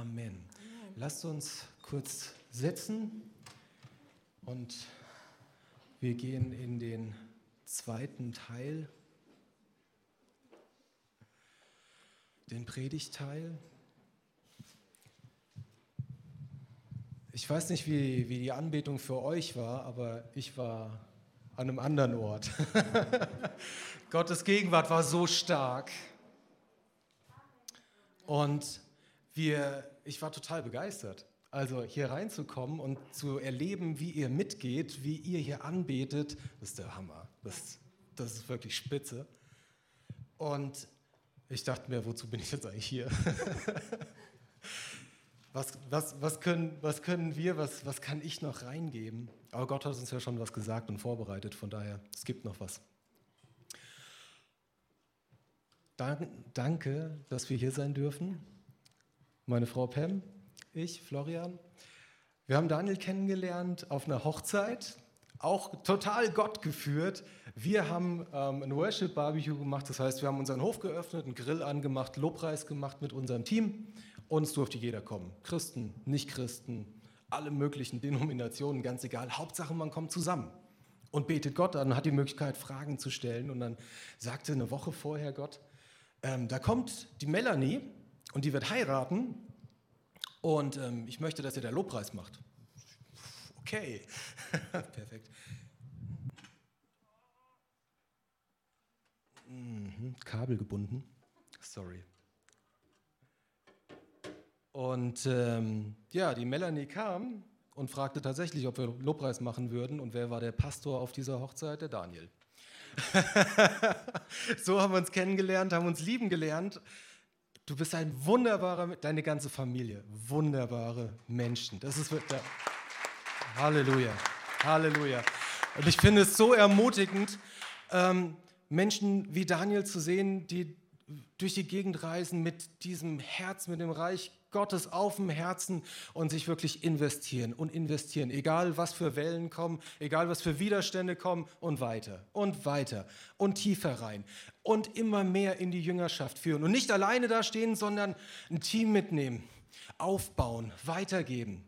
Amen. Lasst uns kurz setzen und wir gehen in den zweiten Teil, den Predigteil. Ich weiß nicht, wie, wie die Anbetung für euch war, aber ich war an einem anderen Ort. Gottes Gegenwart war so stark. Und wir, ich war total begeistert. Also hier reinzukommen und zu erleben, wie ihr mitgeht, wie ihr hier anbetet, das ist der Hammer. Das, das ist wirklich spitze. Und ich dachte mir, wozu bin ich jetzt eigentlich hier? was, was, was, können, was können wir, was, was kann ich noch reingeben? Aber Gott hat uns ja schon was gesagt und vorbereitet, von daher, es gibt noch was. Danke, dass wir hier sein dürfen. Meine Frau Pam, ich, Florian. Wir haben Daniel kennengelernt auf einer Hochzeit, auch total Gott geführt. Wir haben ähm, ein Worship-Barbecue gemacht, das heißt, wir haben unseren Hof geöffnet, einen Grill angemacht, Lobpreis gemacht mit unserem Team und es durfte jeder kommen. Christen, Nicht-Christen, alle möglichen Denominationen, ganz egal. Hauptsache, man kommt zusammen und betet Gott an, hat die Möglichkeit, Fragen zu stellen. Und dann sagte eine Woche vorher Gott, ähm, da kommt die Melanie und die wird heiraten und ähm, ich möchte, dass ihr der Lobpreis macht. Okay, perfekt. Mhm. Kabel gebunden. Sorry. Und ähm, ja, die Melanie kam und fragte tatsächlich, ob wir Lobpreis machen würden. Und wer war der Pastor auf dieser Hochzeit? Der Daniel. so haben wir uns kennengelernt, haben uns lieben gelernt. Du bist ein wunderbarer, deine ganze Familie, wunderbare Menschen. Das ist wirklich. Halleluja, Halleluja. Und ich finde es so ermutigend, ähm, Menschen wie Daniel zu sehen, die durch die Gegend reisen mit diesem Herz, mit dem Reich Gottes auf dem Herzen und sich wirklich investieren und investieren, egal was für Wellen kommen, egal was für Widerstände kommen und weiter und weiter und tiefer rein und immer mehr in die Jüngerschaft führen und nicht alleine da stehen, sondern ein Team mitnehmen, aufbauen, weitergeben.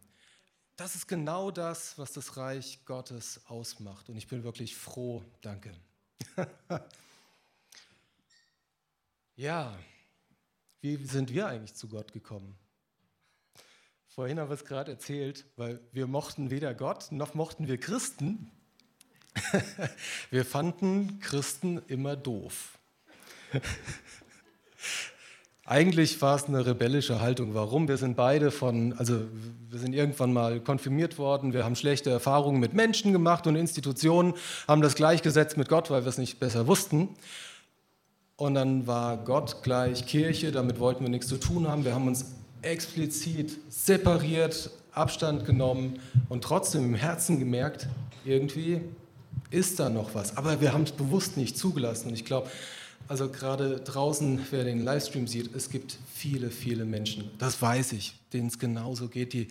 Das ist genau das, was das Reich Gottes ausmacht und ich bin wirklich froh. Danke. ja, wie sind wir eigentlich zu Gott gekommen? Vorhin haben wir es gerade erzählt, weil wir mochten weder Gott noch mochten wir Christen. wir fanden Christen immer doof. Eigentlich war es eine rebellische Haltung. Warum? Wir sind beide von, also wir sind irgendwann mal konfirmiert worden, wir haben schlechte Erfahrungen mit Menschen gemacht und Institutionen, haben das gleichgesetzt mit Gott, weil wir es nicht besser wussten. Und dann war Gott gleich Kirche, damit wollten wir nichts zu tun haben. Wir haben uns explizit separiert, Abstand genommen und trotzdem im Herzen gemerkt, irgendwie ist da noch was. Aber wir haben es bewusst nicht zugelassen. Und ich glaube, also gerade draußen, wer den Livestream sieht, es gibt viele, viele Menschen, das weiß ich, denen es genauso geht, die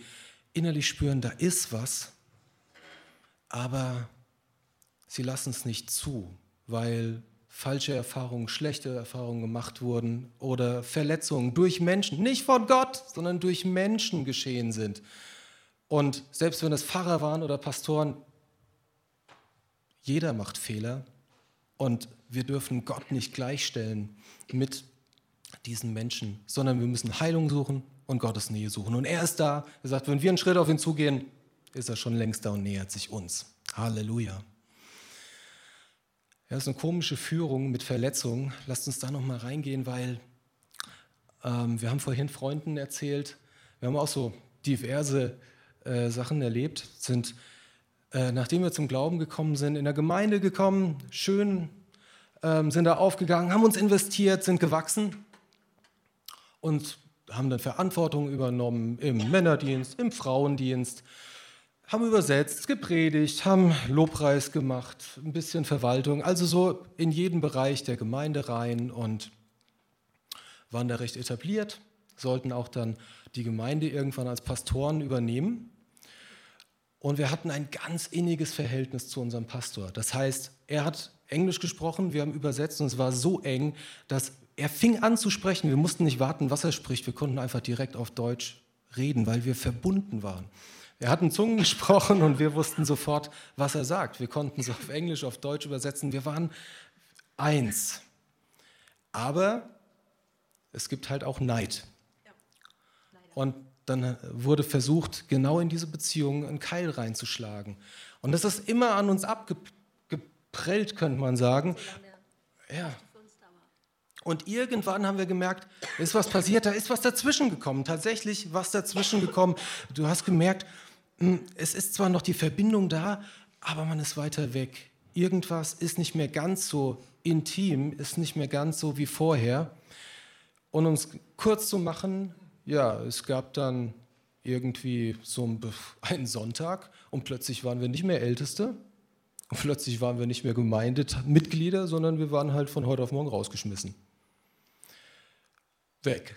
innerlich spüren, da ist was, aber sie lassen es nicht zu, weil falsche Erfahrungen, schlechte Erfahrungen gemacht wurden oder Verletzungen durch Menschen, nicht von Gott, sondern durch Menschen geschehen sind. Und selbst wenn es Pfarrer waren oder Pastoren, jeder macht Fehler und wir dürfen Gott nicht gleichstellen mit diesen Menschen, sondern wir müssen Heilung suchen und Gottes Nähe suchen. Und er ist da. Er sagt, wenn wir einen Schritt auf ihn zugehen, ist er schon längst da und nähert sich uns. Halleluja. Ja, das ist eine komische Führung mit Verletzungen. Lasst uns da noch mal reingehen, weil ähm, wir haben vorhin Freunden erzählt, wir haben auch so diverse äh, Sachen erlebt, sind, äh, nachdem wir zum Glauben gekommen sind, in der Gemeinde gekommen, schön, ähm, sind da aufgegangen, haben uns investiert, sind gewachsen und haben dann Verantwortung übernommen im Männerdienst, im Frauendienst, haben übersetzt, gepredigt, haben Lobpreis gemacht, ein bisschen Verwaltung, also so in jeden Bereich der Gemeinde rein und waren da recht etabliert, sollten auch dann die Gemeinde irgendwann als Pastoren übernehmen. Und wir hatten ein ganz inniges Verhältnis zu unserem Pastor. Das heißt, er hat Englisch gesprochen, wir haben übersetzt und es war so eng, dass er fing an zu sprechen. Wir mussten nicht warten, was er spricht. Wir konnten einfach direkt auf Deutsch reden, weil wir verbunden waren. Er hat in Zungen gesprochen und wir wussten sofort, was er sagt. Wir konnten es auf Englisch, auf Deutsch übersetzen. Wir waren eins. Aber es gibt halt auch Neid. Und dann wurde versucht, genau in diese Beziehung einen Keil reinzuschlagen. Und das ist immer an uns abgeprellt, könnte man sagen. Ja. Und irgendwann haben wir gemerkt, ist was passiert, da ist was dazwischen gekommen, tatsächlich was dazwischen gekommen. Du hast gemerkt, es ist zwar noch die Verbindung da, aber man ist weiter weg. Irgendwas ist nicht mehr ganz so intim, ist nicht mehr ganz so wie vorher. Und um es kurz zu machen, ja, es gab dann irgendwie so einen Sonntag und plötzlich waren wir nicht mehr Älteste und plötzlich waren wir nicht mehr Gemeindemitglieder, sondern wir waren halt von heute auf morgen rausgeschmissen. Weg.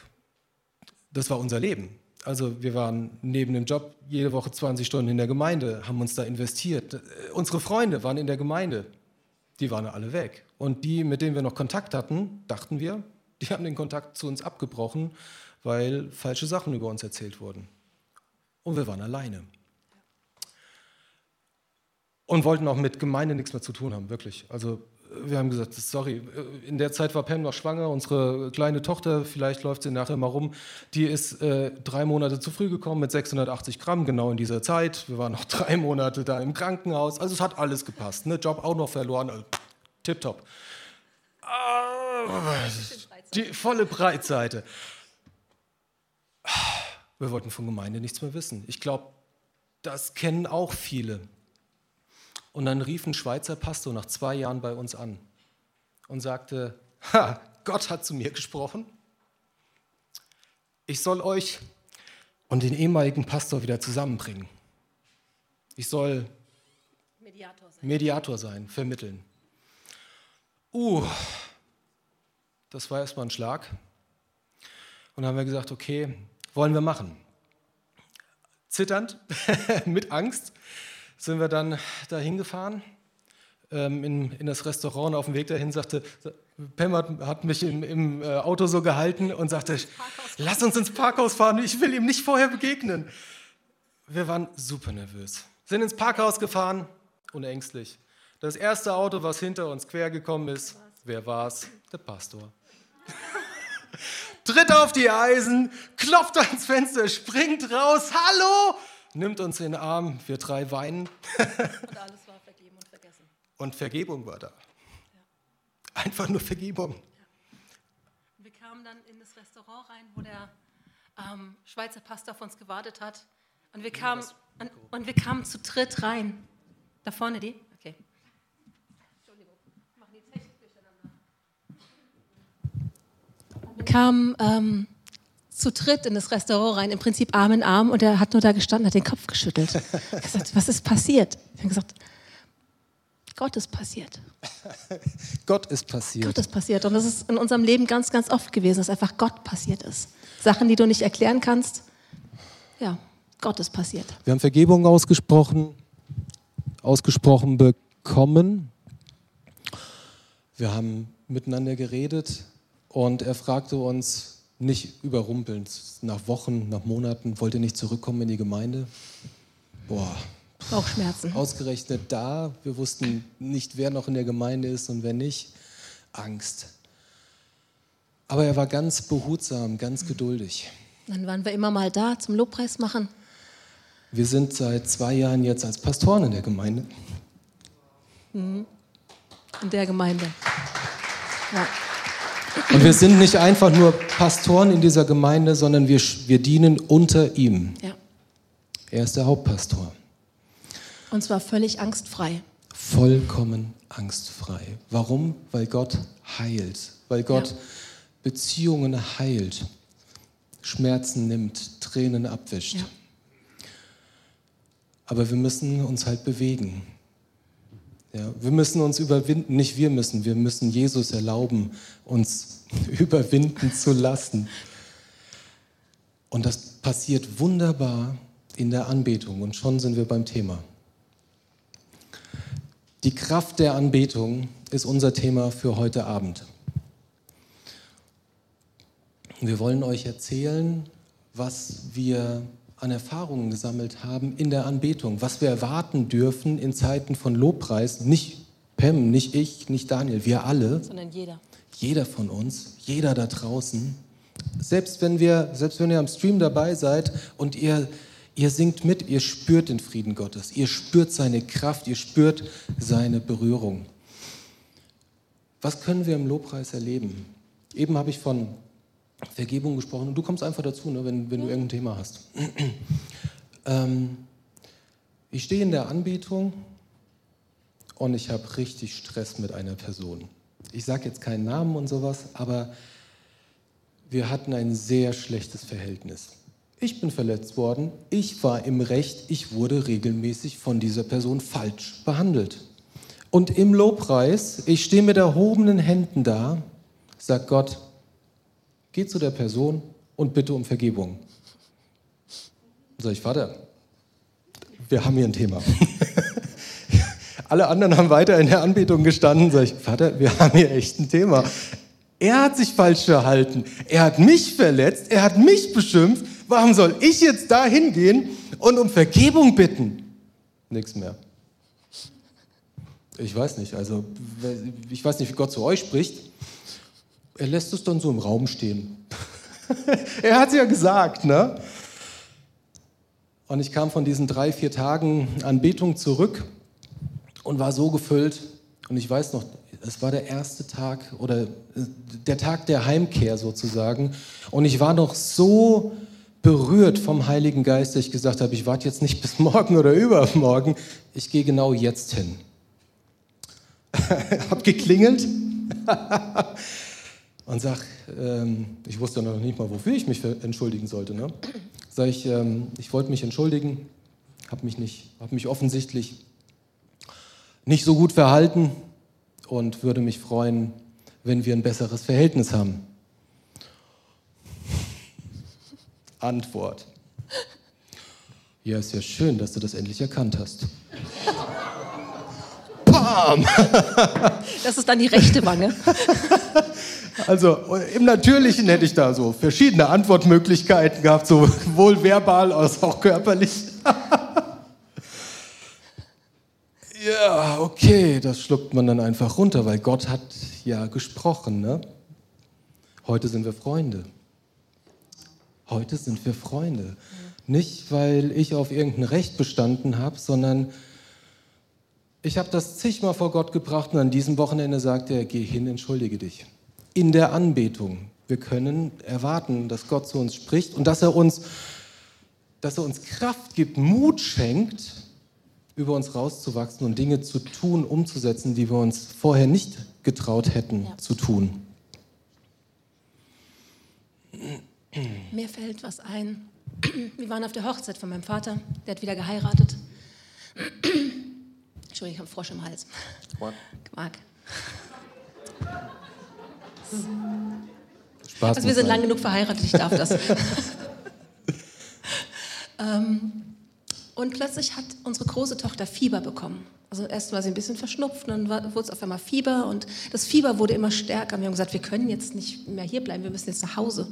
Das war unser Leben. Also wir waren neben dem Job jede Woche 20 Stunden in der Gemeinde, haben uns da investiert. Unsere Freunde waren in der Gemeinde, die waren alle weg. Und die, mit denen wir noch Kontakt hatten, dachten wir, die haben den Kontakt zu uns abgebrochen, weil falsche Sachen über uns erzählt wurden. Und wir waren alleine. Und wollten auch mit Gemeinde nichts mehr zu tun haben, wirklich. Also wir haben gesagt, sorry, in der Zeit war Pam noch schwanger, unsere kleine Tochter, vielleicht läuft sie nachher mal rum, die ist äh, drei Monate zu früh gekommen mit 680 Gramm, genau in dieser Zeit. Wir waren noch drei Monate da im Krankenhaus, also es hat alles gepasst. Ne? Job auch noch verloren, also, tipptopp. Ah, die volle Breitseite. Wir wollten von Gemeinde nichts mehr wissen. Ich glaube, das kennen auch viele. Und dann rief ein Schweizer Pastor nach zwei Jahren bei uns an und sagte, ha, Gott hat zu mir gesprochen. Ich soll euch und den ehemaligen Pastor wieder zusammenbringen. Ich soll Mediator sein, Mediator sein vermitteln. Uh, das war erstmal ein Schlag. Und dann haben wir gesagt, okay, wollen wir machen. Zitternd, mit Angst, sind wir dann dahin gefahren ähm, in, in, das Restaurant. Und auf dem Weg dahin sagte, Pam hat, hat mich im, im äh, Auto so gehalten und sagte, lass uns ins Parkhaus fahren, ich will ihm nicht vorher begegnen. Wir waren super nervös. Sind ins Parkhaus gefahren und ängstlich. Das erste Auto, was hinter uns quer gekommen ist, wer war es? Der Pastor. Tritt auf die Eisen, klopft ans Fenster, springt raus, hallo! Nimmt uns in den Arm, wir drei weinen. und alles war vergeben und vergessen. Und Vergebung war da. Ja. Einfach nur Vergebung. Ja. Wir kamen dann in das Restaurant rein, wo der ähm, Schweizer Pastor auf uns gewartet hat. Und wir, kamen, und, und wir kamen zu dritt rein. Da vorne die? Okay. Entschuldigung, machen die Technik durcheinander. Wir kamen ähm, zu dritt in das Restaurant rein, im Prinzip Arm in Arm, und er hat nur da gestanden, hat den Kopf geschüttelt. Ich habe gesagt, was ist passiert? Ich habe gesagt, Gott ist passiert. Gott ist passiert. Gott ist passiert. Und das ist in unserem Leben ganz, ganz oft gewesen, dass einfach Gott passiert ist. Sachen, die du nicht erklären kannst. Ja, Gott ist passiert. Wir haben Vergebung ausgesprochen, ausgesprochen bekommen. Wir haben miteinander geredet und er fragte uns, nicht überrumpelnd. Nach Wochen, nach Monaten wollt ihr nicht zurückkommen in die Gemeinde? Boah. Bauchschmerzen. Ausgerechnet da. Wir wussten nicht, wer noch in der Gemeinde ist und wer nicht. Angst. Aber er war ganz behutsam, ganz geduldig. Dann waren wir immer mal da zum Lobpreis machen. Wir sind seit zwei Jahren jetzt als Pastoren in der Gemeinde. Mhm. In der Gemeinde. Ja. Und wir sind nicht einfach nur Pastoren in dieser Gemeinde, sondern wir, wir dienen unter ihm. Ja. Er ist der Hauptpastor. Und zwar völlig angstfrei. Vollkommen angstfrei. Warum? Weil Gott heilt. Weil Gott ja. Beziehungen heilt, Schmerzen nimmt, Tränen abwischt. Ja. Aber wir müssen uns halt bewegen. Ja, wir müssen uns überwinden, nicht wir müssen, wir müssen Jesus erlauben, uns überwinden zu lassen. Und das passiert wunderbar in der Anbetung und schon sind wir beim Thema. Die Kraft der Anbetung ist unser Thema für heute Abend. Wir wollen euch erzählen, was wir an Erfahrungen gesammelt haben in der Anbetung, was wir erwarten dürfen in Zeiten von Lobpreis. Nicht Pam, nicht ich, nicht Daniel, wir alle. Sondern jeder. Jeder von uns, jeder da draußen. Selbst wenn, wir, selbst wenn ihr am Stream dabei seid und ihr, ihr singt mit, ihr spürt den Frieden Gottes, ihr spürt seine Kraft, ihr spürt seine Berührung. Was können wir im Lobpreis erleben? Eben habe ich von Vergebung gesprochen und du kommst einfach dazu, ne, wenn, wenn du irgendein Thema hast. ähm, ich stehe in der Anbetung und ich habe richtig Stress mit einer Person. Ich sage jetzt keinen Namen und sowas, aber wir hatten ein sehr schlechtes Verhältnis. Ich bin verletzt worden, ich war im Recht, ich wurde regelmäßig von dieser Person falsch behandelt. Und im Lobpreis, ich stehe mit erhobenen Händen da, sagt Gott, geh zu der Person und bitte um Vergebung. Sag ich, Vater, wir haben hier ein Thema. Alle anderen haben weiter in der Anbetung gestanden. Sag ich, Vater, wir haben hier echt ein Thema. Er hat sich falsch verhalten. Er hat mich verletzt. Er hat mich beschimpft. Warum soll ich jetzt da hingehen und um Vergebung bitten? Nichts mehr. Ich weiß nicht, also ich weiß nicht, wie Gott zu euch spricht. Er lässt es dann so im Raum stehen. er hat es ja gesagt, ne? Und ich kam von diesen drei, vier Tagen Anbetung zurück und war so gefüllt. Und ich weiß noch, es war der erste Tag oder äh, der Tag der Heimkehr sozusagen. Und ich war noch so berührt vom Heiligen Geist, dass ich gesagt habe, ich warte jetzt nicht bis morgen oder übermorgen, ich gehe genau jetzt hin. hab geklingelt und sag, ähm, ich wusste noch nicht mal, wofür ich mich entschuldigen sollte. Ne? Sag ich, ähm, ich wollte mich entschuldigen, habe mich nicht, habe mich offensichtlich nicht so gut verhalten und würde mich freuen, wenn wir ein besseres Verhältnis haben. Antwort. Ja, ist ja schön, dass du das endlich erkannt hast. Bam! Das ist dann die rechte Wange. Also im Natürlichen hätte ich da so verschiedene Antwortmöglichkeiten gehabt, sowohl verbal als auch körperlich. ja, okay, das schluckt man dann einfach runter, weil Gott hat ja gesprochen. Ne? Heute sind wir Freunde. Heute sind wir Freunde. Nicht, weil ich auf irgendein Recht bestanden habe, sondern ich habe das zigmal vor Gott gebracht und an diesem Wochenende sagte er, geh hin, entschuldige dich. In der Anbetung. Wir können erwarten, dass Gott zu uns spricht und dass er uns, dass er uns Kraft gibt, Mut schenkt, über uns rauszuwachsen und Dinge zu tun, umzusetzen, die wir uns vorher nicht getraut hätten ja. zu tun. Mir fällt was ein. Wir waren auf der Hochzeit von meinem Vater, der hat wieder geheiratet. Entschuldigung, ich habe Frosch im Hals. Quark. Quark. Spaß also wir sind lang genug verheiratet, ich darf das. ähm, und plötzlich hat unsere große Tochter Fieber bekommen. Also erst war sie ein bisschen verschnupft, dann wurde es auf einmal Fieber und das Fieber wurde immer stärker. Wir haben gesagt, wir können jetzt nicht mehr hier bleiben, wir müssen jetzt nach Hause.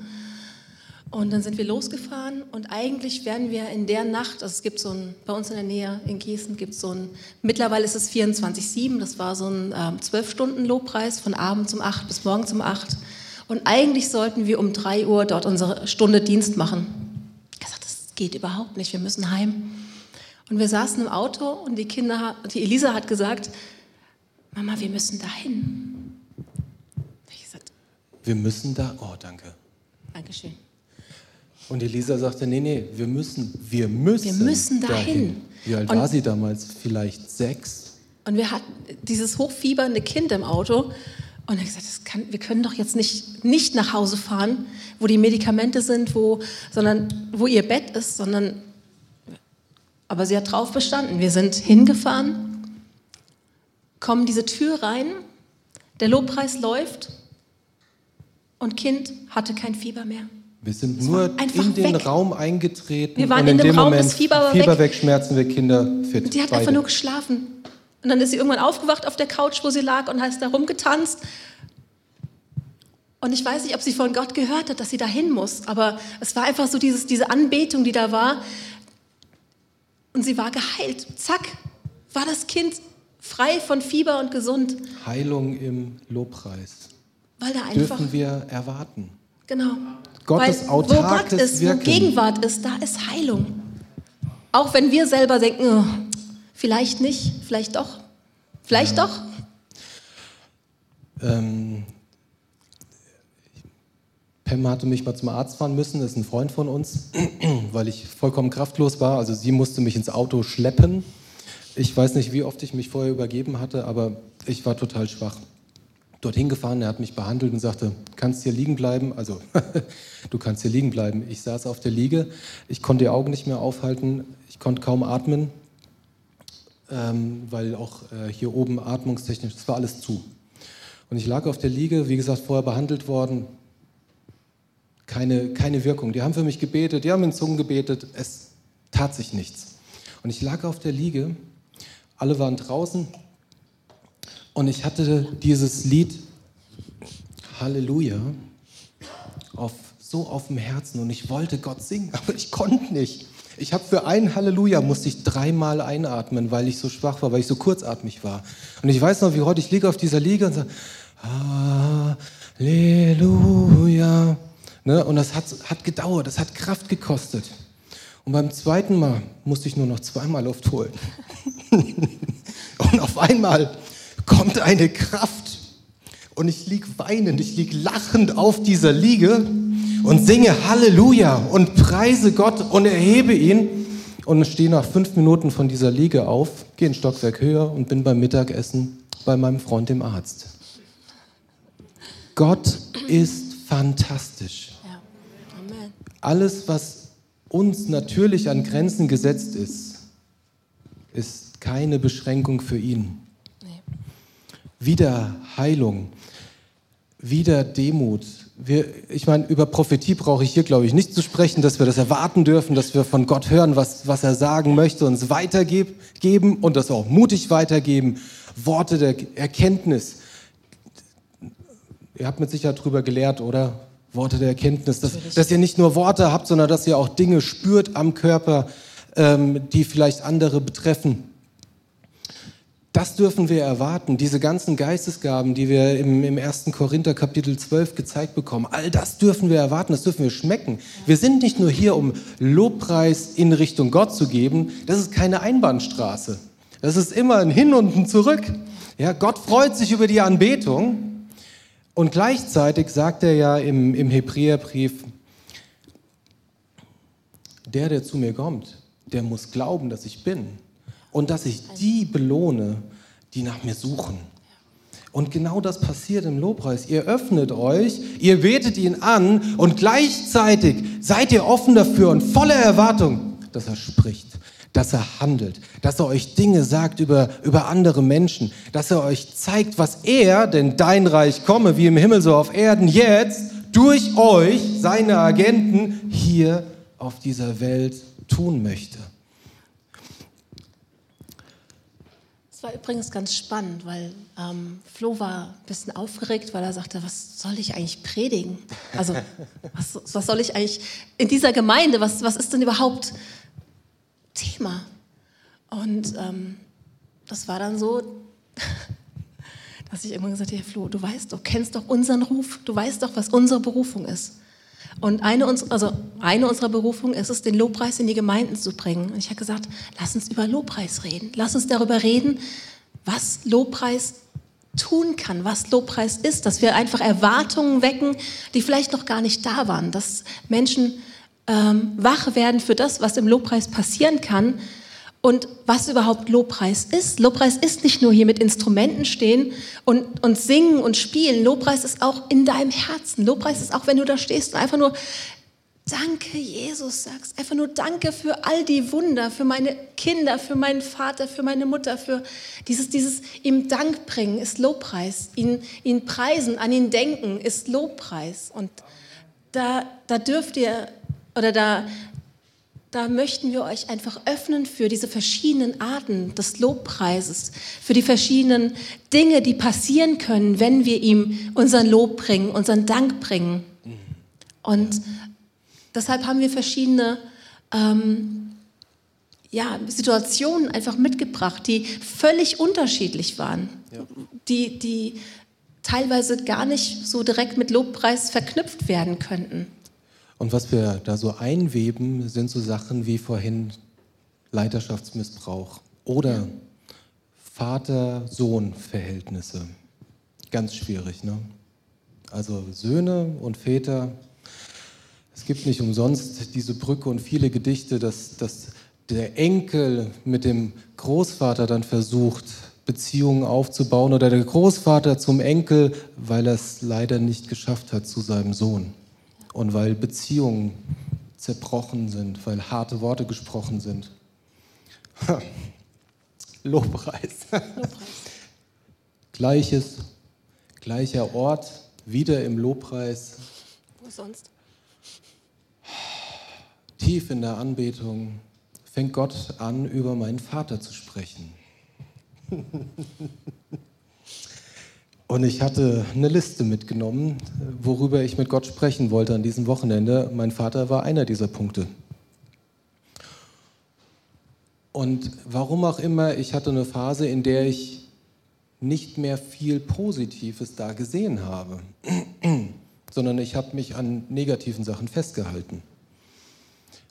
Und dann sind wir losgefahren und eigentlich werden wir in der Nacht, also es gibt so ein, bei uns in der Nähe in Gießen gibt es so ein, mittlerweile ist es 24-7, das war so ein ähm, 12-Stunden-Lobpreis von abends um 8 bis morgens um 8. Und eigentlich sollten wir um 3 Uhr dort unsere Stunde Dienst machen. Ich habe gesagt, das geht überhaupt nicht, wir müssen heim. Und wir saßen im Auto und die Kinder, die Elisa hat gesagt, Mama, wir müssen dahin. Ich gesagt, wir müssen da, oh danke. Dankeschön. Und Elisa sagte, nee, nee, wir müssen, wir müssen, wir müssen dahin. dahin. Wie alt und, war sie damals? Vielleicht sechs? Und wir hatten dieses hochfiebernde Kind im Auto. Und er gesagt, kann, wir können doch jetzt nicht, nicht nach Hause fahren, wo die Medikamente sind, wo, sondern wo ihr Bett ist, sondern. Aber sie hat drauf bestanden. Wir sind hingefahren, kommen diese Tür rein, der Lobpreis läuft und Kind hatte kein Fieber mehr. Wir sind das nur in den weg. Raum eingetreten. Wir waren und in, in dem Raum, Moment das Fieber war Fieber weg. weg, Schmerzen weg, Kinder fit. Und die hat beide. einfach nur geschlafen. Und dann ist sie irgendwann aufgewacht auf der Couch, wo sie lag und hat da rumgetanzt. Und ich weiß nicht, ob sie von Gott gehört hat, dass sie dahin muss, aber es war einfach so dieses, diese Anbetung, die da war. Und sie war geheilt. Zack, war das Kind frei von Fieber und gesund. Heilung im Lobpreis. Weil da einfach. Dürfen wir erwarten. Genau. Gottes Weil, wo autarkes Gott ist, Wirken. wo Gegenwart ist, da ist Heilung. Auch wenn wir selber denken, oh, vielleicht nicht, vielleicht doch, vielleicht Ja. doch. Ähm, Pam hatte mich mal zum Arzt fahren müssen, das ist ein Freund von uns, weil ich vollkommen kraftlos war. Also sie musste mich ins Auto schleppen. Ich weiß nicht, wie oft ich mich vorher übergeben hatte, aber ich war total schwach. Dorthin gefahren, er hat mich behandelt und sagte, kannst hier liegen bleiben? Also, du kannst hier liegen bleiben. Ich saß auf der Liege, ich konnte die Augen nicht mehr aufhalten, ich konnte kaum atmen, ähm, weil auch äh, hier oben atmungstechnisch, das war alles zu. Und ich lag auf der Liege, wie gesagt, vorher behandelt worden. Keine, keine Wirkung. Die haben für mich gebetet, die haben in Zungen gebetet. Es tat sich nichts. Und ich lag auf der Liege, alle waren draußen und ich hatte dieses Lied Halleluja auf, so auf dem Herzen und ich wollte Gott singen, aber ich konnte nicht. Ich habe für ein Halleluja musste ich dreimal einatmen, weil ich so schwach war, weil ich so kurzatmig war. Und ich weiß noch, wie heute ich liege auf dieser Liege und sage Halleluja. Ne? Und das hat, hat gedauert, das hat Kraft gekostet. Und beim zweiten Mal musste ich nur noch zweimal Luft holen. und auf einmal kommt eine Kraft und ich lieg weinend, ich lieg lachend auf dieser Liege und singe Halleluja und preise Gott und erhebe ihn und stehe nach fünf Minuten von dieser Liege auf, gehe ein Stockwerk höher und bin beim Mittagessen bei meinem Freund dem Arzt. Gott ist fantastisch. Alles, was uns natürlich an Grenzen gesetzt ist, ist keine Beschränkung für ihn. Wieder Heilung, wieder Demut. Wir, ich meine, über Prophetie brauche ich hier, glaube ich, nicht zu sprechen, dass wir das erwarten dürfen, dass wir von Gott hören, was, was er sagen möchte, uns weitergeben und das auch mutig weitergeben. Worte der Erkenntnis. Ihr habt mit Sicherheit drüber gelehrt, oder? Worte der Erkenntnis, dass, dass ihr nicht nur Worte habt, sondern dass ihr auch Dinge spürt am Körper, ähm, die vielleicht andere betreffen. Das dürfen wir erwarten, diese ganzen Geistesgaben, die wir im, im 1. Korinther Kapitel 12 gezeigt bekommen, all das dürfen wir erwarten, das dürfen wir schmecken. Wir sind nicht nur hier, um Lobpreis in Richtung Gott zu geben, das ist keine Einbahnstraße. Das ist immer ein Hin und ein Zurück. Ja, Gott freut sich über die Anbetung und gleichzeitig sagt er ja im, im Hebräerbrief, der, der zu mir kommt, der muss glauben, dass ich bin und dass ich die belohne, die nach mir suchen. Und genau das passiert im Lobpreis. Ihr öffnet euch, ihr betet ihn an und gleichzeitig seid ihr offen dafür und voller Erwartung, dass er spricht, dass er handelt, dass er euch Dinge sagt über, über andere Menschen, dass er euch zeigt, was er, denn dein Reich komme, wie im Himmel so auf Erden, jetzt durch euch, seine Agenten, hier auf dieser Welt tun möchte. War übrigens ganz spannend, weil ähm, Flo war ein bisschen aufgeregt, weil er sagte, was soll ich eigentlich predigen? Also was, was soll ich eigentlich in dieser Gemeinde, was, was ist denn überhaupt Thema? Und ähm, das war dann so, dass ich irgendwann gesagt habe, Flo, du weißt, du kennst doch unseren Ruf, du weißt doch, was unsere Berufung ist. Und eine, uns, also eine unserer Berufungen ist es, den Lobpreis in die Gemeinden zu bringen. Und ich habe gesagt, lass uns über Lobpreis reden. Lass uns darüber reden, was Lobpreis tun kann, was Lobpreis ist, dass wir einfach Erwartungen wecken, die vielleicht noch gar nicht da waren, dass Menschen ähm, wach werden für das, was im Lobpreis passieren kann und was überhaupt Lobpreis ist. Lobpreis ist nicht nur hier mit Instrumenten stehen und, und singen und spielen. Lobpreis ist auch in deinem Herzen. Lobpreis ist auch, wenn du da stehst und einfach nur Danke, Jesus, sagst. Einfach nur Danke für all die Wunder, für meine Kinder, für meinen Vater, für meine Mutter, für dieses, dieses ihm Dank bringen ist Lobpreis. Ihn, ihn preisen, an ihn denken ist Lobpreis. Und da, da dürft ihr, oder da, da möchten wir euch einfach öffnen für diese verschiedenen Arten des Lobpreises, für die verschiedenen Dinge, die passieren können, wenn wir ihm unseren Lob bringen, unseren Dank bringen. Und deshalb haben wir verschiedene ähm, ja, Situationen einfach mitgebracht, die völlig unterschiedlich waren, ja. die, die teilweise gar nicht so direkt mit Lobpreis verknüpft werden könnten. Und was wir da so einweben, sind so Sachen wie vorhin Leiterschaftsmissbrauch oder Vater-Sohn-Verhältnisse. Ganz schwierig, ne? Also Söhne und Väter. Es gibt nicht umsonst diese Brücke und viele Gedichte, dass, dass der Enkel mit dem Großvater dann versucht, Beziehungen aufzubauen oder der Großvater zum Enkel, weil er es leider nicht geschafft hat zu seinem Sohn und weil Beziehungen zerbrochen sind, weil harte Worte gesprochen sind. Lobpreis. Lobpreis. Gleiches, gleicher Ort, wieder im Lobpreis. Wo sonst? Tief in der Anbetung fängt Gott an, über meinen Vater zu sprechen. Und ich hatte eine Liste mitgenommen, worüber ich mit Gott sprechen wollte an diesem Wochenende. Mein Vater war einer dieser Punkte. Und warum auch immer, ich hatte eine Phase, in der ich nicht mehr viel Positives da gesehen habe, sondern ich habe mich an negativen Sachen festgehalten.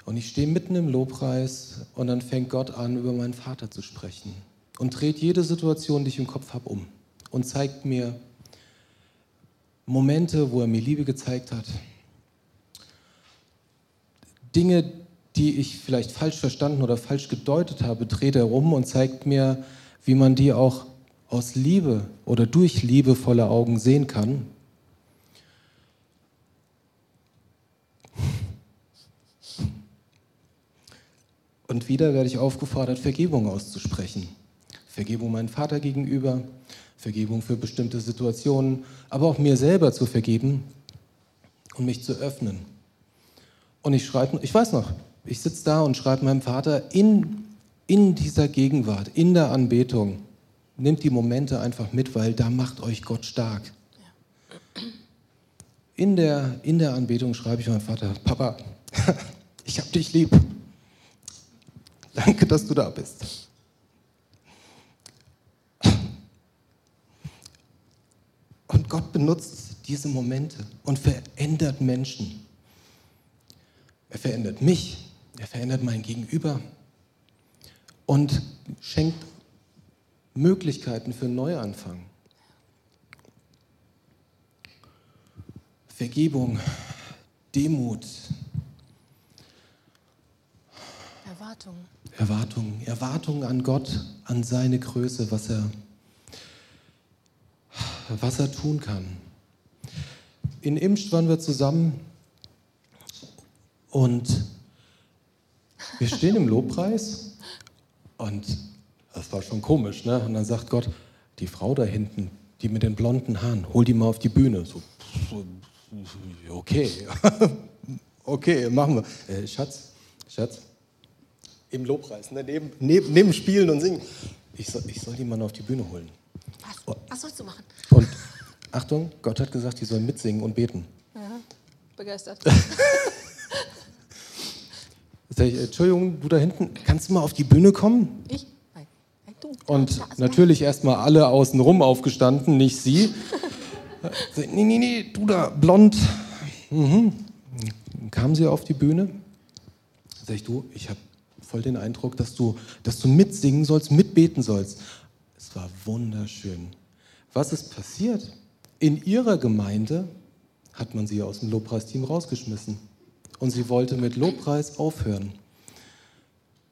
Und ich stehe mitten im Lobpreis und dann fängt Gott an, über meinen Vater zu sprechen und dreht jede Situation, die ich im Kopf habe, um und zeigt mir Momente, wo er mir Liebe gezeigt hat. Dinge, die ich vielleicht falsch verstanden oder falsch gedeutet habe, dreht er um und zeigt mir, wie man die auch aus Liebe oder durch liebevolle Augen sehen kann. Und wieder werde ich aufgefordert, Vergebung auszusprechen. Vergebung meinem Vater gegenüber, Vergebung für bestimmte Situationen, aber auch mir selber zu vergeben und mich zu öffnen. Und ich schreibe, ich weiß noch, ich sitze da und schreibe meinem Vater in, in dieser Gegenwart, in der Anbetung, nimmt die Momente einfach mit, weil da macht euch Gott stark. In der, in der Anbetung schreibe ich meinem Vater, Papa, ich hab dich lieb. Danke, dass du da bist. Gott benutzt diese Momente und verändert Menschen. Er verändert mich, er verändert mein Gegenüber und schenkt Möglichkeiten für einen Neuanfang. Vergebung, Demut. Erwartung. Erwartung, Erwartung an Gott, an seine Größe, was er was er tun kann. In Imst waren wir zusammen und wir stehen im Lobpreis und das war schon komisch. Ne? Und dann sagt Gott, die Frau da hinten, die mit den blonden Haaren, hol die mal auf die Bühne. So, okay, okay, machen wir. Äh, Schatz, Schatz, im Lobpreis, ne? neben, neben, neben Spielen und Singen. Ich soll, ich soll die mal auf die Bühne holen. Was, was sollst du machen? Und Achtung, Gott hat gesagt, die sollen mitsingen und beten. Ja, begeistert. Sag ich, Entschuldigung, du da hinten, kannst du mal auf die Bühne kommen? Ich? Nein. Nein du. Und natürlich erstmal alle außenrum aufgestanden, nicht sie. nee, nee, nee, du da, blond. Mhm. Kam sie auf die Bühne? Sag ich, du, ich habe voll den Eindruck, dass du, dass du mitsingen sollst, mitbeten sollst. War wunderschön. Was ist passiert? In ihrer Gemeinde hat man sie aus dem Lobpreisteam rausgeschmissen. Und sie wollte mit Lobpreis aufhören.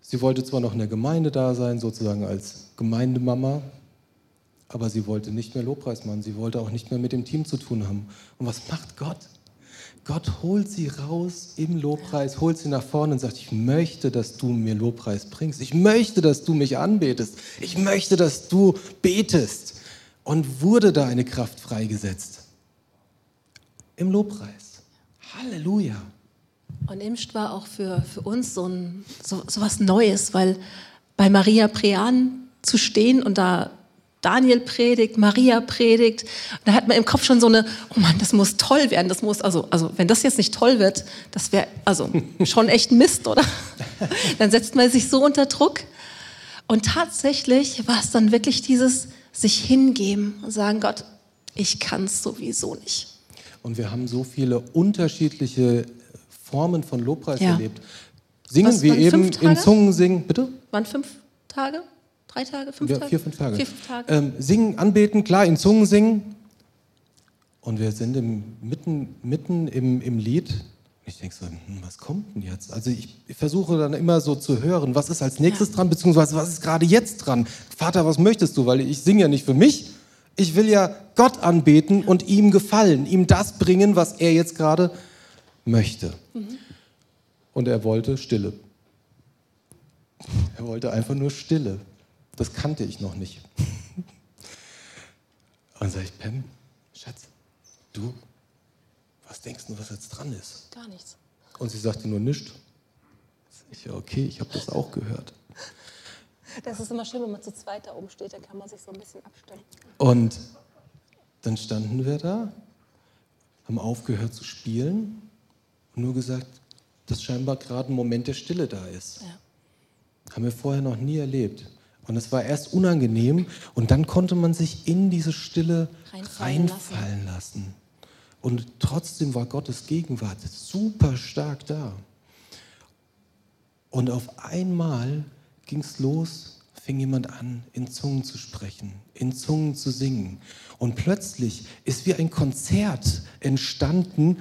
Sie wollte zwar noch in der Gemeinde da sein, sozusagen als Gemeindemama, aber sie wollte nicht mehr Lobpreis machen. Sie wollte auch nicht mehr mit dem Team zu tun haben. Und was macht Gott? Gott holt sie raus im Lobpreis, holt sie nach vorne und sagt, ich möchte, dass du mir Lobpreis bringst. Ich möchte, dass du mich anbetest. Ich möchte, dass du betest. Und wurde da eine Kraft freigesetzt. Im Lobpreis. Halleluja. Und Imst war auch für, für uns so, ein, so, so was Neues, weil bei Maria Prean zu stehen und da Daniel predigt, Maria predigt. Da hat man im Kopf schon so eine, oh Mann, das muss toll werden. Das muss, also, also wenn das jetzt nicht toll wird, das wäre also schon echt Mist, oder? Dann setzt man sich so unter Druck. Und tatsächlich war es dann wirklich dieses sich hingeben und sagen, Gott, ich kann es sowieso nicht. Und wir haben so viele unterschiedliche Formen von Lobpreis ja. erlebt. Singen Was, wir eben in Zungen singen, bitte? Waren fünf Tage? Drei Tage, fünf ja, Tage? Vier, fünf Tage. Vier, fünf Tage. Ähm, singen, anbeten, klar, in Zungen singen. Und wir sind im, mitten, mitten im, im Lied. Ich denke so, hm, was kommt denn jetzt? Also ich, ich, versuche dann immer so zu hören, was ist als nächstes ja. dran, beziehungsweise was ist gerade jetzt dran? Vater, was möchtest du? Weil ich singe ja nicht für mich. Ich will ja Gott anbeten und ihm gefallen, ihm das bringen, was er jetzt gerade möchte. Mhm. Und er wollte Stille. Er wollte einfach nur Stille. Das kannte ich noch nicht. Und dann sage ich, Pam, Schatz, du, was denkst du, was jetzt dran ist? Gar nichts. Und sie sagte nur nichts. Ich, ja, okay, ich habe das auch gehört. Das ist immer schön, wenn man zu zweit da oben steht, dann kann man sich so ein bisschen abstimmen. Und dann standen wir da, haben aufgehört zu spielen und nur gesagt, dass scheinbar gerade ein Moment der Stille da ist. Ja. Haben wir vorher noch nie erlebt. Und es war erst unangenehm und dann konnte man sich in diese Stille reinfallen, reinfallen lassen. lassen. Und trotzdem war Gottes Gegenwart super stark da. Und auf einmal ging es los, fing jemand an, in Zungen zu sprechen, in Zungen zu singen. Und plötzlich ist wie ein Konzert entstanden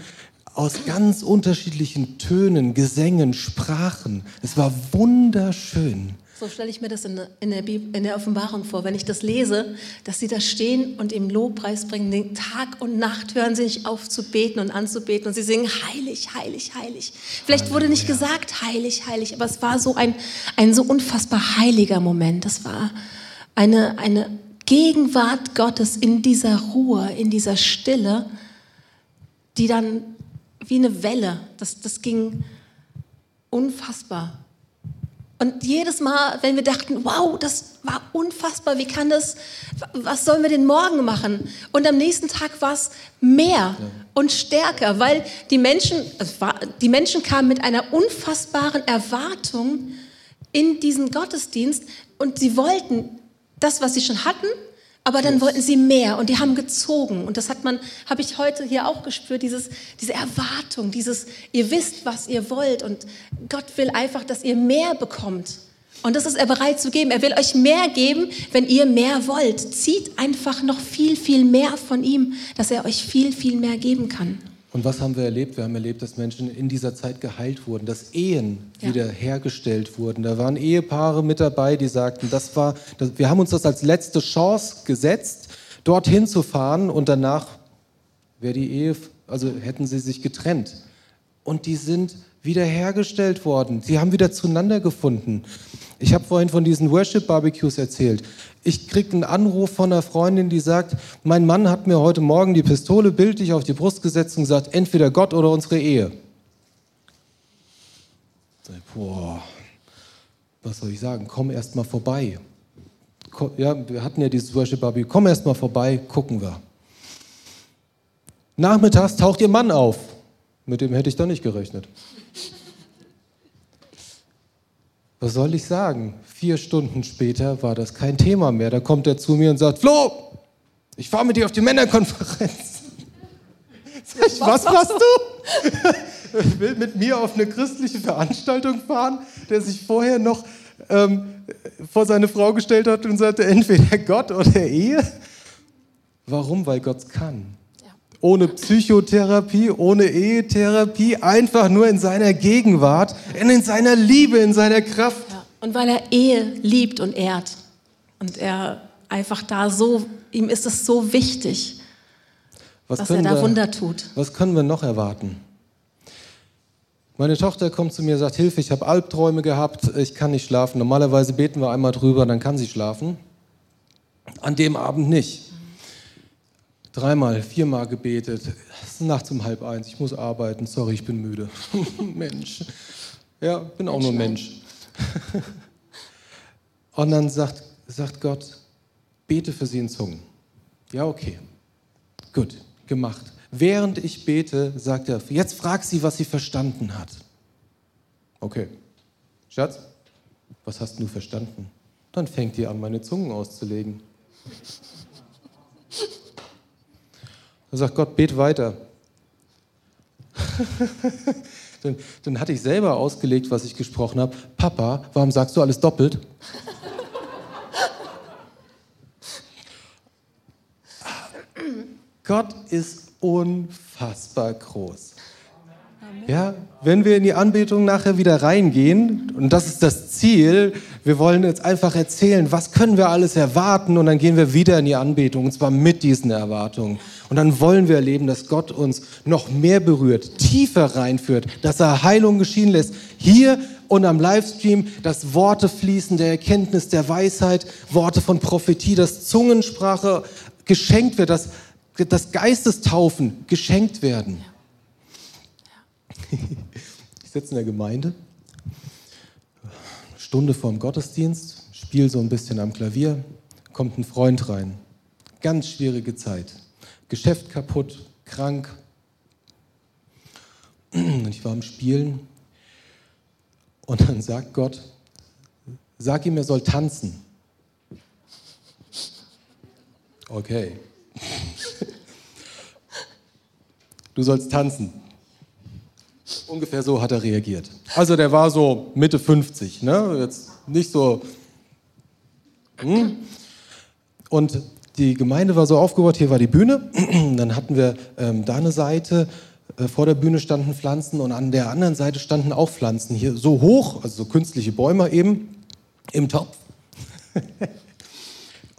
aus ganz unterschiedlichen Tönen, Gesängen, Sprachen. Es war wunderschön. So stelle ich mir das in der, in, der Bibel, in der Offenbarung vor, wenn ich das lese, dass sie da stehen und im Lobpreis bringen, den Tag und Nacht hören sie nicht auf zu beten und anzubeten und sie singen heilig, heilig, heilig. Vielleicht Halleluja. wurde nicht gesagt heilig, heilig, aber es war so ein, ein so unfassbar heiliger Moment. Das war eine, eine Gegenwart Gottes in dieser Ruhe, in dieser Stille, die dann wie eine Welle, das, das ging unfassbar und jedes Mal, wenn wir dachten, wow, das war unfassbar, wie kann das, was sollen wir denn morgen machen? Und am nächsten Tag war es mehr und stärker, weil die Menschen, die Menschen kamen mit einer unfassbaren Erwartung in diesen Gottesdienst und sie wollten das, was sie schon hatten, aber dann wollten sie mehr und die haben gezogen. Und das hat man, habe ich heute hier auch gespürt, dieses, diese Erwartung, dieses, ihr wisst, was ihr wollt. Und Gott will einfach, dass ihr mehr bekommt. Und das ist er bereit zu geben. Er will euch mehr geben, wenn ihr mehr wollt. Zieht einfach noch viel, viel mehr von ihm, dass er euch viel, viel mehr geben kann. Und was haben wir erlebt? Wir haben erlebt, dass Menschen in dieser Zeit geheilt wurden, dass Ehen ja. wieder hergestellt wurden. Da waren Ehepaare mit dabei, die sagten, das war, das, wir haben uns das als letzte Chance gesetzt, dorthin zu fahren und danach wäre die Ehe, also hätten sie sich getrennt. Und die sind wiederhergestellt worden. Sie haben wieder zueinander gefunden. Ich habe vorhin von diesen Worship-Barbecues erzählt. Ich kriege einen Anruf von einer Freundin, die sagt, mein Mann hat mir heute Morgen die Pistole bildlich auf die Brust gesetzt und gesagt, entweder Gott oder unsere Ehe. Boah, was soll ich sagen? Komm erst mal vorbei. Ja, wir hatten ja dieses Worship-Barbecue. Komm erst mal vorbei, gucken wir. Nachmittags taucht ihr Mann auf. Mit dem hätte ich doch nicht gerechnet. Was soll ich sagen? Vier Stunden später war das kein Thema mehr. Da kommt er zu mir und sagt, Flo, ich fahre mit dir auf die Männerkonferenz. Sag ich, was, machst du? will mit mir auf eine christliche Veranstaltung fahren, der sich vorher noch ähm, vor seine Frau gestellt hat und sagte, entweder Gott oder Ehe. Warum? Weil Gott kann ohne Psychotherapie, ohne Ehetherapie, einfach nur in seiner Gegenwart, in seiner Liebe, in seiner Kraft. Ja. Und weil er Ehe liebt und ehrt. Und er einfach da so, ihm ist es so wichtig, was dass er da wir, Wunder tut. Was können wir noch erwarten? Meine Tochter kommt zu mir und sagt, Hilfe, ich habe Albträume gehabt, ich kann nicht schlafen. Normalerweise beten wir einmal drüber, dann kann sie schlafen. An dem Abend nicht. Dreimal, viermal gebetet. Es ist nachts um halb eins, ich muss arbeiten, sorry, ich bin müde. Mensch. Ja, bin auch nur Mensch. Und dann sagt, sagt Gott, bete für sie in Zungen. Ja, okay. Gut, gemacht. Während ich bete, sagt er, jetzt frag sie, was sie verstanden hat. Okay. Schatz, was hast du verstanden? Dann fängt die an, meine Zungen auszulegen. Da sagt Gott, bet weiter. dann, dann hatte ich selber ausgelegt, was ich gesprochen habe. Papa, warum sagst du alles doppelt? Gott ist unfassbar groß. Ja, wenn wir in die Anbetung nachher wieder reingehen, und das ist das Ziel, wir wollen jetzt einfach erzählen, was können wir alles erwarten, und dann gehen wir wieder in die Anbetung, und zwar mit diesen Erwartungen. Und dann wollen wir erleben, dass Gott uns noch mehr berührt, tiefer reinführt, dass er Heilung geschehen lässt. Hier und am Livestream, dass Worte fließen der Erkenntnis, der Weisheit, Worte von Prophetie, dass Zungensprache geschenkt wird, dass das Geistestaufen geschenkt werden. Ich sitze in der Gemeinde, Stunde vorm Gottesdienst, spiele so ein bisschen am Klavier, kommt ein Freund rein. Ganz schwierige Zeit. Geschäft kaputt, krank. Und ich war am Spielen und dann sagt Gott, sag ihm, er soll tanzen. Okay. Du sollst tanzen. Ungefähr so hat er reagiert. Also der war so Mitte 50, ne? jetzt nicht so. Hm? Und die Gemeinde war so aufgebaut, hier war die Bühne, dann hatten wir ähm, da eine Seite, äh, vor der Bühne standen Pflanzen und an der anderen Seite standen auch Pflanzen, hier so hoch, also so künstliche Bäume eben, im Topf.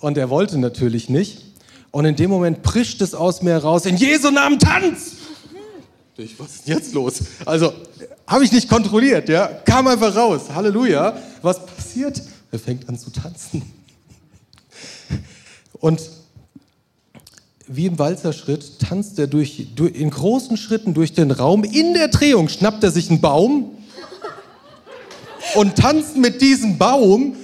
und er wollte natürlich nicht. Und in dem Moment prischt es aus mir heraus, in Jesu Namen tanz! Ich, was ist denn jetzt los? Also, habe ich nicht kontrolliert, ja? Kam einfach raus. Halleluja. Was passiert? Er fängt an zu tanzen. Und wie im Walzerschritt tanzt er durch, durch, in großen Schritten durch den Raum. In der Drehung schnappt er sich einen Baum und tanzt mit diesem Baum.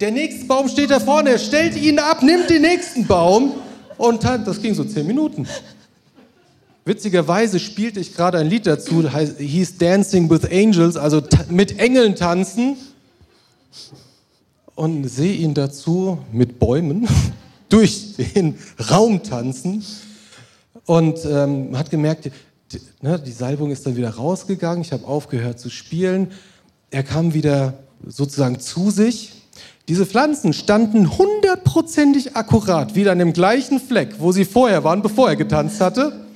Der nächste Baum steht da vorne, er stellt ihn ab, nimmt den nächsten Baum und tanzt. Das ging so zehn Minuten. Witzigerweise spielte ich gerade ein Lied dazu, hieß Dancing with Angels, also mit Engeln tanzen. Und sehe ihn dazu mit Bäumen durch den Raum tanzen. Und ähm, hat gemerkt, die, ne, die Salbung ist dann wieder rausgegangen. Ich habe aufgehört zu spielen. Er kam wieder sozusagen zu sich. Diese Pflanzen standen hundertprozentig akkurat wieder an dem gleichen Fleck, wo sie vorher waren, bevor er getanzt hatte.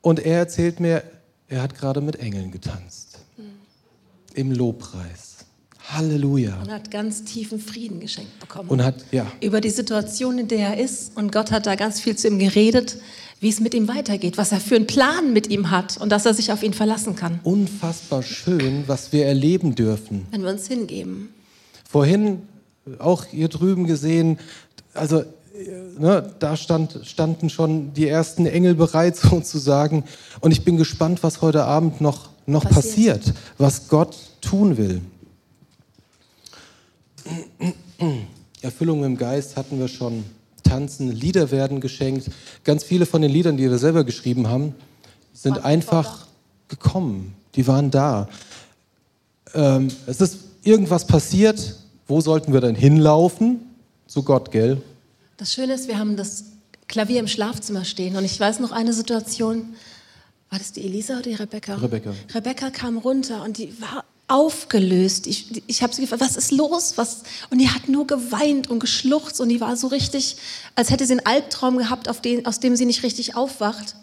Und er erzählt mir, er hat gerade mit Engeln getanzt. Im Lobpreis. Halleluja. Und hat ganz tiefen Frieden geschenkt bekommen. Und hat, ja. Über die Situation, in der er ist. Und Gott hat da ganz viel zu ihm geredet, wie es mit ihm weitergeht, was er für einen Plan mit ihm hat und dass er sich auf ihn verlassen kann. Unfassbar schön, was wir erleben dürfen. Wenn wir uns hingeben. Vorhin auch hier drüben gesehen, also ne, da stand, standen schon die ersten Engel bereit sozusagen. Und ich bin gespannt, was heute Abend noch, noch passiert. passiert, was Gott tun will. Erfüllung im Geist hatten wir schon. Tanzen, Lieder werden geschenkt. Ganz viele von den Liedern, die wir selber geschrieben haben, sind einfach gekommen. Die waren da. Ähm, es ist irgendwas passiert. Wo sollten wir dann hinlaufen? Zu Gott, gell? Das Schöne ist, wir haben das Klavier im Schlafzimmer stehen und ich weiß noch eine Situation, war das die Elisa oder die Rebecca? Rebecca. Rebecca kam runter und die war aufgelöst. Ich, ich habe sie gefragt, was ist los? Was? Und die hat nur geweint und geschluchzt und die war so richtig, als hätte sie einen Albtraum gehabt, den, aus dem sie nicht richtig aufwacht.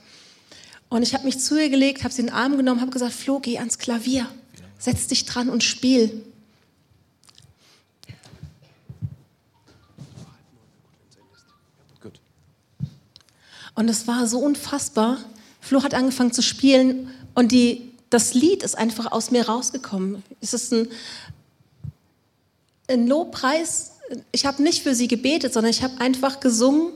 Und ich habe mich zu ihr gelegt, habe sie in den Arm genommen, habe gesagt, Flo, geh ans Klavier, setz dich dran und spiel. Und es war so unfassbar. Flo hat angefangen zu spielen und die, das Lied ist einfach aus mir rausgekommen. Es ist ein, ein Lobpreis. Ich habe nicht für sie gebetet, sondern ich habe einfach gesungen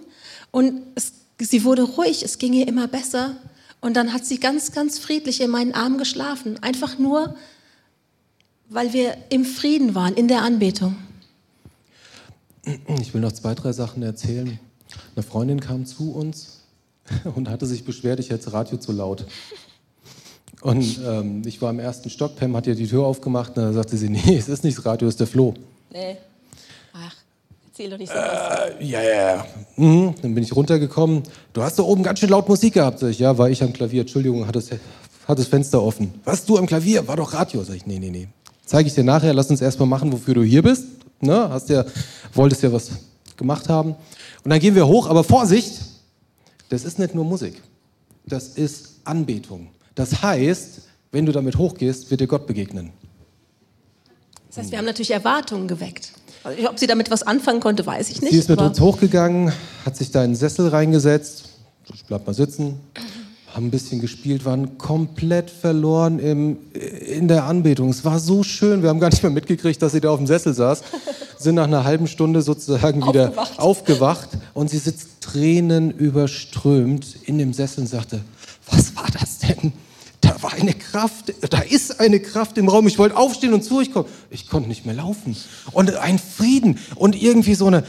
und es sie wurde ruhig, es ging ihr immer besser. Und dann hat sie ganz, ganz friedlich in meinen Armen geschlafen. Einfach nur, weil wir im Frieden waren, in der Anbetung. Ich will noch zwei, drei Sachen erzählen. Eine Freundin kam zu uns und hatte sich beschwert, ich hätte das Radio zu laut. Und ähm, ich war im ersten Stock, Pam hat ihr die Tür aufgemacht und dann sagte sie, nee, es ist nicht das Radio, es ist der Flo. Nee. Ach, erzähl doch nicht so was. Äh, ja, ja, ja. Mhm. Dann bin ich runtergekommen. Du hast da oben ganz schön laut Musik gehabt. Sag ich, ja, war ich am Klavier. Entschuldigung, hat das, hat das Fenster offen. Was, du am Klavier? War doch Radio. Sag ich, nee, nee, nee. Zeige ich dir nachher. Lass uns erstmal machen, wofür du hier bist. Ne? Hast ja, wolltest ja was gemacht haben. Und dann gehen wir hoch. Aber Vorsicht, das ist nicht nur Musik. Das ist Anbetung. Das heißt, wenn du damit hochgehst, wird dir Gott begegnen. Das heißt, wir haben natürlich Erwartungen geweckt. Also, ob sie damit was anfangen konnte, weiß ich nicht. Sie ist mit uns hochgegangen, hat sich da in den Sessel reingesetzt. Ich bleib mal sitzen. Haben ein bisschen gespielt, waren komplett verloren im, in der Anbetung. Es war so schön. Wir haben gar nicht mehr mitgekriegt, dass sie da auf dem Sessel saß. Sind nach einer halben Stunde sozusagen wieder aufgewacht, aufgewacht und sie sitzt tränenüberströmt in dem Sessel und sagte: denn? da war eine Kraft, da ist eine Kraft im Raum. Ich wollte aufstehen und zu euch kommen. Ich konnte nicht mehr laufen. Und ein Frieden und irgendwie so eine,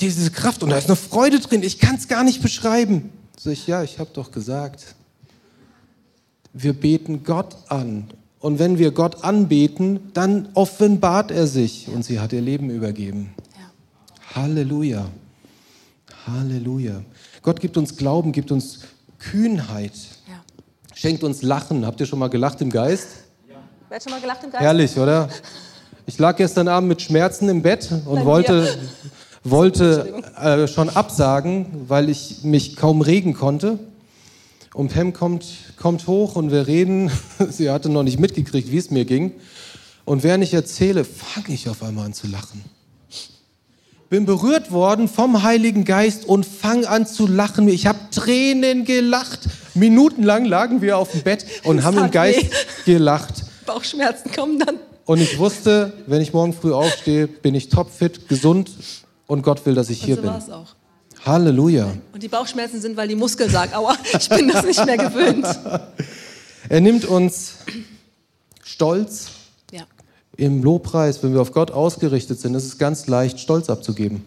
diese Kraft. Und da ist eine Freude drin. Ich kann es gar nicht beschreiben. Sag ich, ja, ich habe doch gesagt, wir beten Gott an. Und wenn wir Gott anbeten, dann offenbart er sich. Und sie hat ihr Leben übergeben. Ja. Halleluja. Halleluja. Gott gibt uns Glauben, gibt uns Kühnheit schenkt uns Lachen. Habt ihr schon mal gelacht im Geist? Ja. Wer hat schon mal gelacht im Geist? Herrlich, oder? Ich lag gestern Abend mit Schmerzen im Bett und Bei wollte, wollte äh, schon absagen, weil ich mich kaum regen konnte. Und Pam kommt, kommt hoch und wir reden. Sie hatte noch nicht mitgekriegt, wie es mir ging. Und während ich erzähle, fange ich auf einmal an zu lachen bin berührt worden vom Heiligen Geist und fang an zu lachen. Ich habe Tränen gelacht. Minutenlang lagen wir auf dem Bett und haben im Geist weh. gelacht. Bauchschmerzen kommen dann. Und ich wusste, wenn ich morgen früh aufstehe, bin ich topfit, gesund und Gott will, dass ich und hier so bin. War's auch. Halleluja. Und die Bauchschmerzen sind, weil die Muskeln sagen, aua, ich bin das nicht mehr gewöhnt. Er nimmt uns Stolz, im Lobpreis, wenn wir auf Gott ausgerichtet sind, ist es ganz leicht, Stolz abzugeben.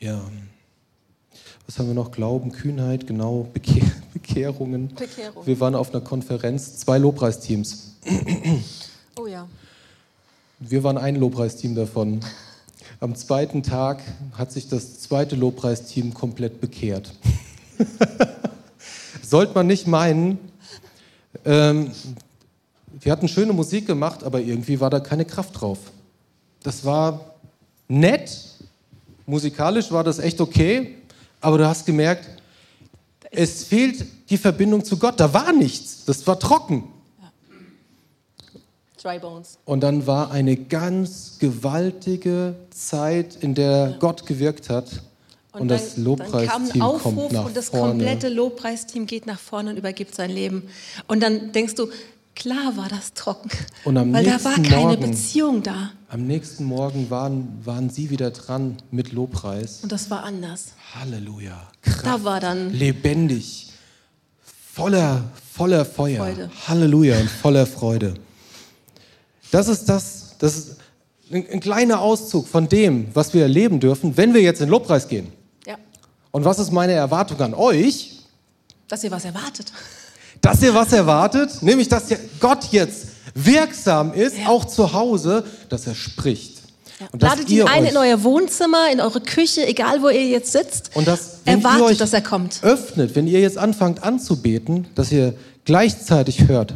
Ja. Was haben wir noch? Glauben, Kühnheit, genau, Bekehr, Bekehrungen. Bekehrung. Wir waren auf einer Konferenz, zwei Lobpreisteams. Oh ja. Wir waren ein Lobpreisteam davon. Am zweiten Tag hat sich das zweite Lobpreisteam komplett bekehrt. Sollte man nicht meinen, ähm, wir hatten schöne Musik gemacht, aber irgendwie war da keine Kraft drauf. Das war nett, musikalisch war das echt okay, aber du hast gemerkt, es fehlt die Verbindung zu Gott. Da war nichts, das war trocken. Und dann war eine ganz gewaltige Zeit, in der ja. Gott gewirkt hat. Und, und das Lobpreisteam kommt nach und das vorne. komplette Lobpreisteam geht nach vorne und übergibt sein Leben. Und dann denkst du, klar war das trocken, weil da war keine Morgen, Beziehung da. Am nächsten Morgen waren, waren sie wieder dran mit Lobpreis. Und das war anders. Halleluja. Kraft, da war dann lebendig, voller, voller Feuer. Freude. Halleluja und voller Freude. Das ist das, das ist ein, ein kleiner Auszug von dem, was wir erleben dürfen, wenn wir jetzt in Lobpreis gehen. Und was ist meine Erwartung an euch? Dass ihr was erwartet. Dass ihr was erwartet, nämlich dass Gott jetzt wirksam ist, ja. auch zu Hause, dass er spricht. Ja. Und Ladet ihn ein in euer Wohnzimmer, in eure Küche, egal wo ihr jetzt sitzt. Und das, erwartet, dass er kommt. Öffnet, wenn ihr jetzt anfangt anzubeten, dass ihr gleichzeitig hört,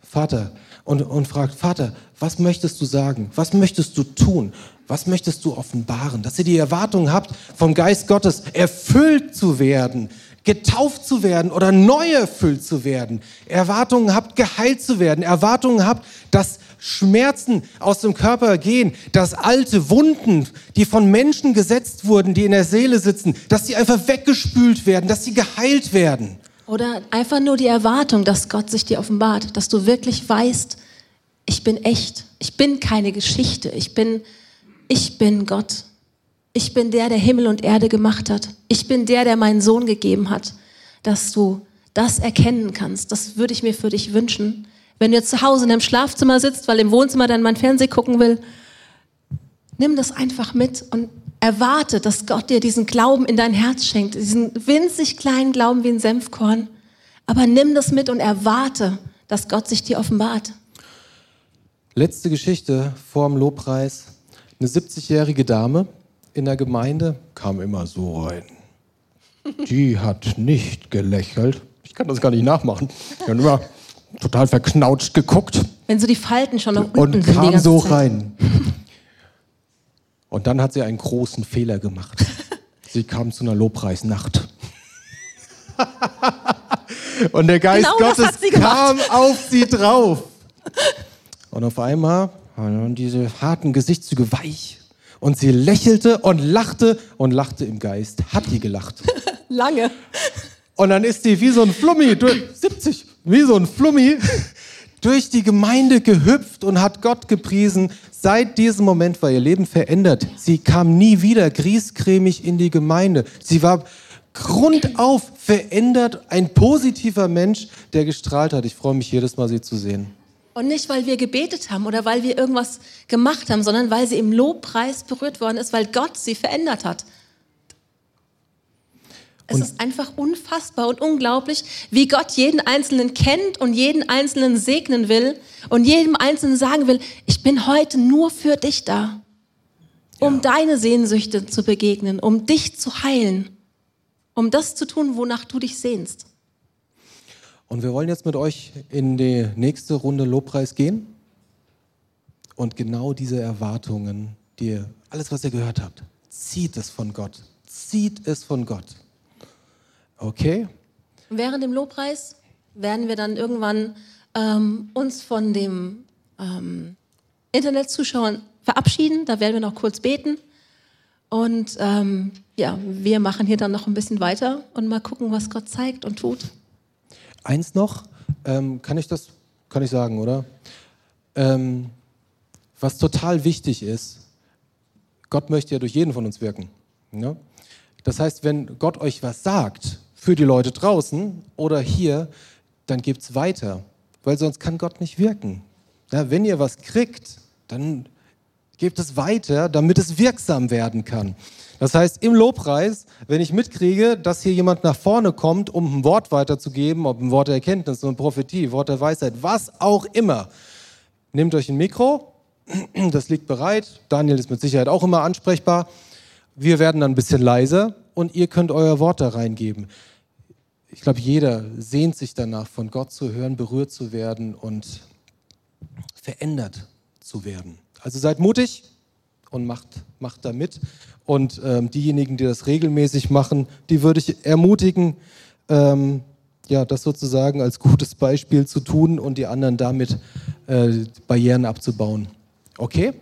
Vater, und, und fragt, Vater, was möchtest du sagen? Was möchtest du tun? Was möchtest du offenbaren? Dass ihr die Erwartung habt, vom Geist Gottes erfüllt zu werden, getauft zu werden oder neu erfüllt zu werden. Erwartungen habt, geheilt zu werden. Erwartungen habt, dass Schmerzen aus dem Körper gehen, dass alte Wunden, die von Menschen gesetzt wurden, die in der Seele sitzen, dass sie einfach weggespült werden, dass sie geheilt werden. Oder einfach nur die Erwartung, dass Gott sich dir offenbart, dass du wirklich weißt, ich bin echt, ich bin keine Geschichte, ich bin ich bin Gott. Ich bin der, der Himmel und Erde gemacht hat. Ich bin der, der meinen Sohn gegeben hat, dass du das erkennen kannst. Das würde ich mir für dich wünschen. Wenn du jetzt zu Hause in deinem Schlafzimmer sitzt, weil im Wohnzimmer dann mein Fernsehen gucken will, nimm das einfach mit und erwarte, dass Gott dir diesen Glauben in dein Herz schenkt, diesen winzig kleinen Glauben wie ein Senfkorn. Aber nimm das mit und erwarte, dass Gott sich dir offenbart. Letzte Geschichte vor dem Lobpreis. Eine 70-jährige Dame in der Gemeinde kam immer so rein. Die hat nicht gelächelt. Ich kann das gar nicht nachmachen. Die hat immer total verknautscht geguckt. Wenn so die Falten schon nach unten und sind. die kam so Zeit. rein. Und dann hat sie einen großen Fehler gemacht. Sie kam zu einer Lobpreisnacht. Und der Geist Genau Gottes kam auf sie drauf. Und auf einmal waren diese harten Gesichtszüge weich. Und sie lächelte und lachte und lachte im Geist. Hat die gelacht. Lange. Und dann ist sie wie so ein Flummi, durch, 70, wie so ein Flummi, durch die Gemeinde gehüpft und hat Gott gepriesen. Seit diesem Moment war ihr Leben verändert. Sie kam nie wieder griescremig in die Gemeinde. Sie war grundauf verändert, ein positiver Mensch, der gestrahlt hat. Ich freue mich jedes Mal, sie zu sehen. Und nicht, weil wir gebetet haben oder weil wir irgendwas gemacht haben, sondern weil sie im Lobpreis berührt worden ist, weil Gott sie verändert hat. Es Und- ist einfach unfassbar und unglaublich, wie Gott jeden Einzelnen kennt und jeden Einzelnen segnen will und jedem Einzelnen sagen will, ich bin heute nur für dich da, um deine Sehnsüchte zu begegnen, um dich zu heilen, um das zu tun, wonach du dich sehnst. Und wir wollen jetzt mit euch in die nächste Runde Lobpreis gehen. Und genau diese Erwartungen, die alles, was ihr gehört habt, zieht es von Gott. Zieht es von Gott. Okay? Während dem Lobpreis werden wir dann irgendwann ähm, uns von dem ähm, Internetzuschauern verabschieden. Da werden wir noch kurz beten. Und ähm, ja, wir machen hier dann noch ein bisschen weiter und mal gucken, was Gott zeigt und tut. Eins noch, ähm, kann ich das, kann ich sagen, oder? Ähm, was total wichtig ist, Gott möchte ja durch jeden von uns wirken. Ne? Das heißt, wenn Gott euch was sagt für die Leute draußen oder hier, dann gebt es weiter, weil sonst kann Gott nicht wirken. Ja, wenn ihr was kriegt, dann gebt es weiter, damit es wirksam werden kann. Das heißt, im Lobpreis, wenn ich mitkriege, dass hier jemand nach vorne kommt, um ein Wort weiterzugeben, ob ein Wort der Erkenntnis, eine Prophetie, Wort der Weisheit, was auch immer, nehmt euch ein Mikro, das liegt bereit. Daniel ist mit Sicherheit auch immer ansprechbar. Wir werden dann ein bisschen leiser und ihr könnt euer Wort da reingeben. Ich glaube, jeder sehnt sich danach, von Gott zu hören, berührt zu werden und verändert zu werden. Also seid mutig und macht, macht da mit. Und ähm, diejenigen, die das regelmäßig machen, die würde ich ermutigen, ähm, ja, das sozusagen als gutes Beispiel zu tun und die anderen damit äh, Barrieren abzubauen. Okay?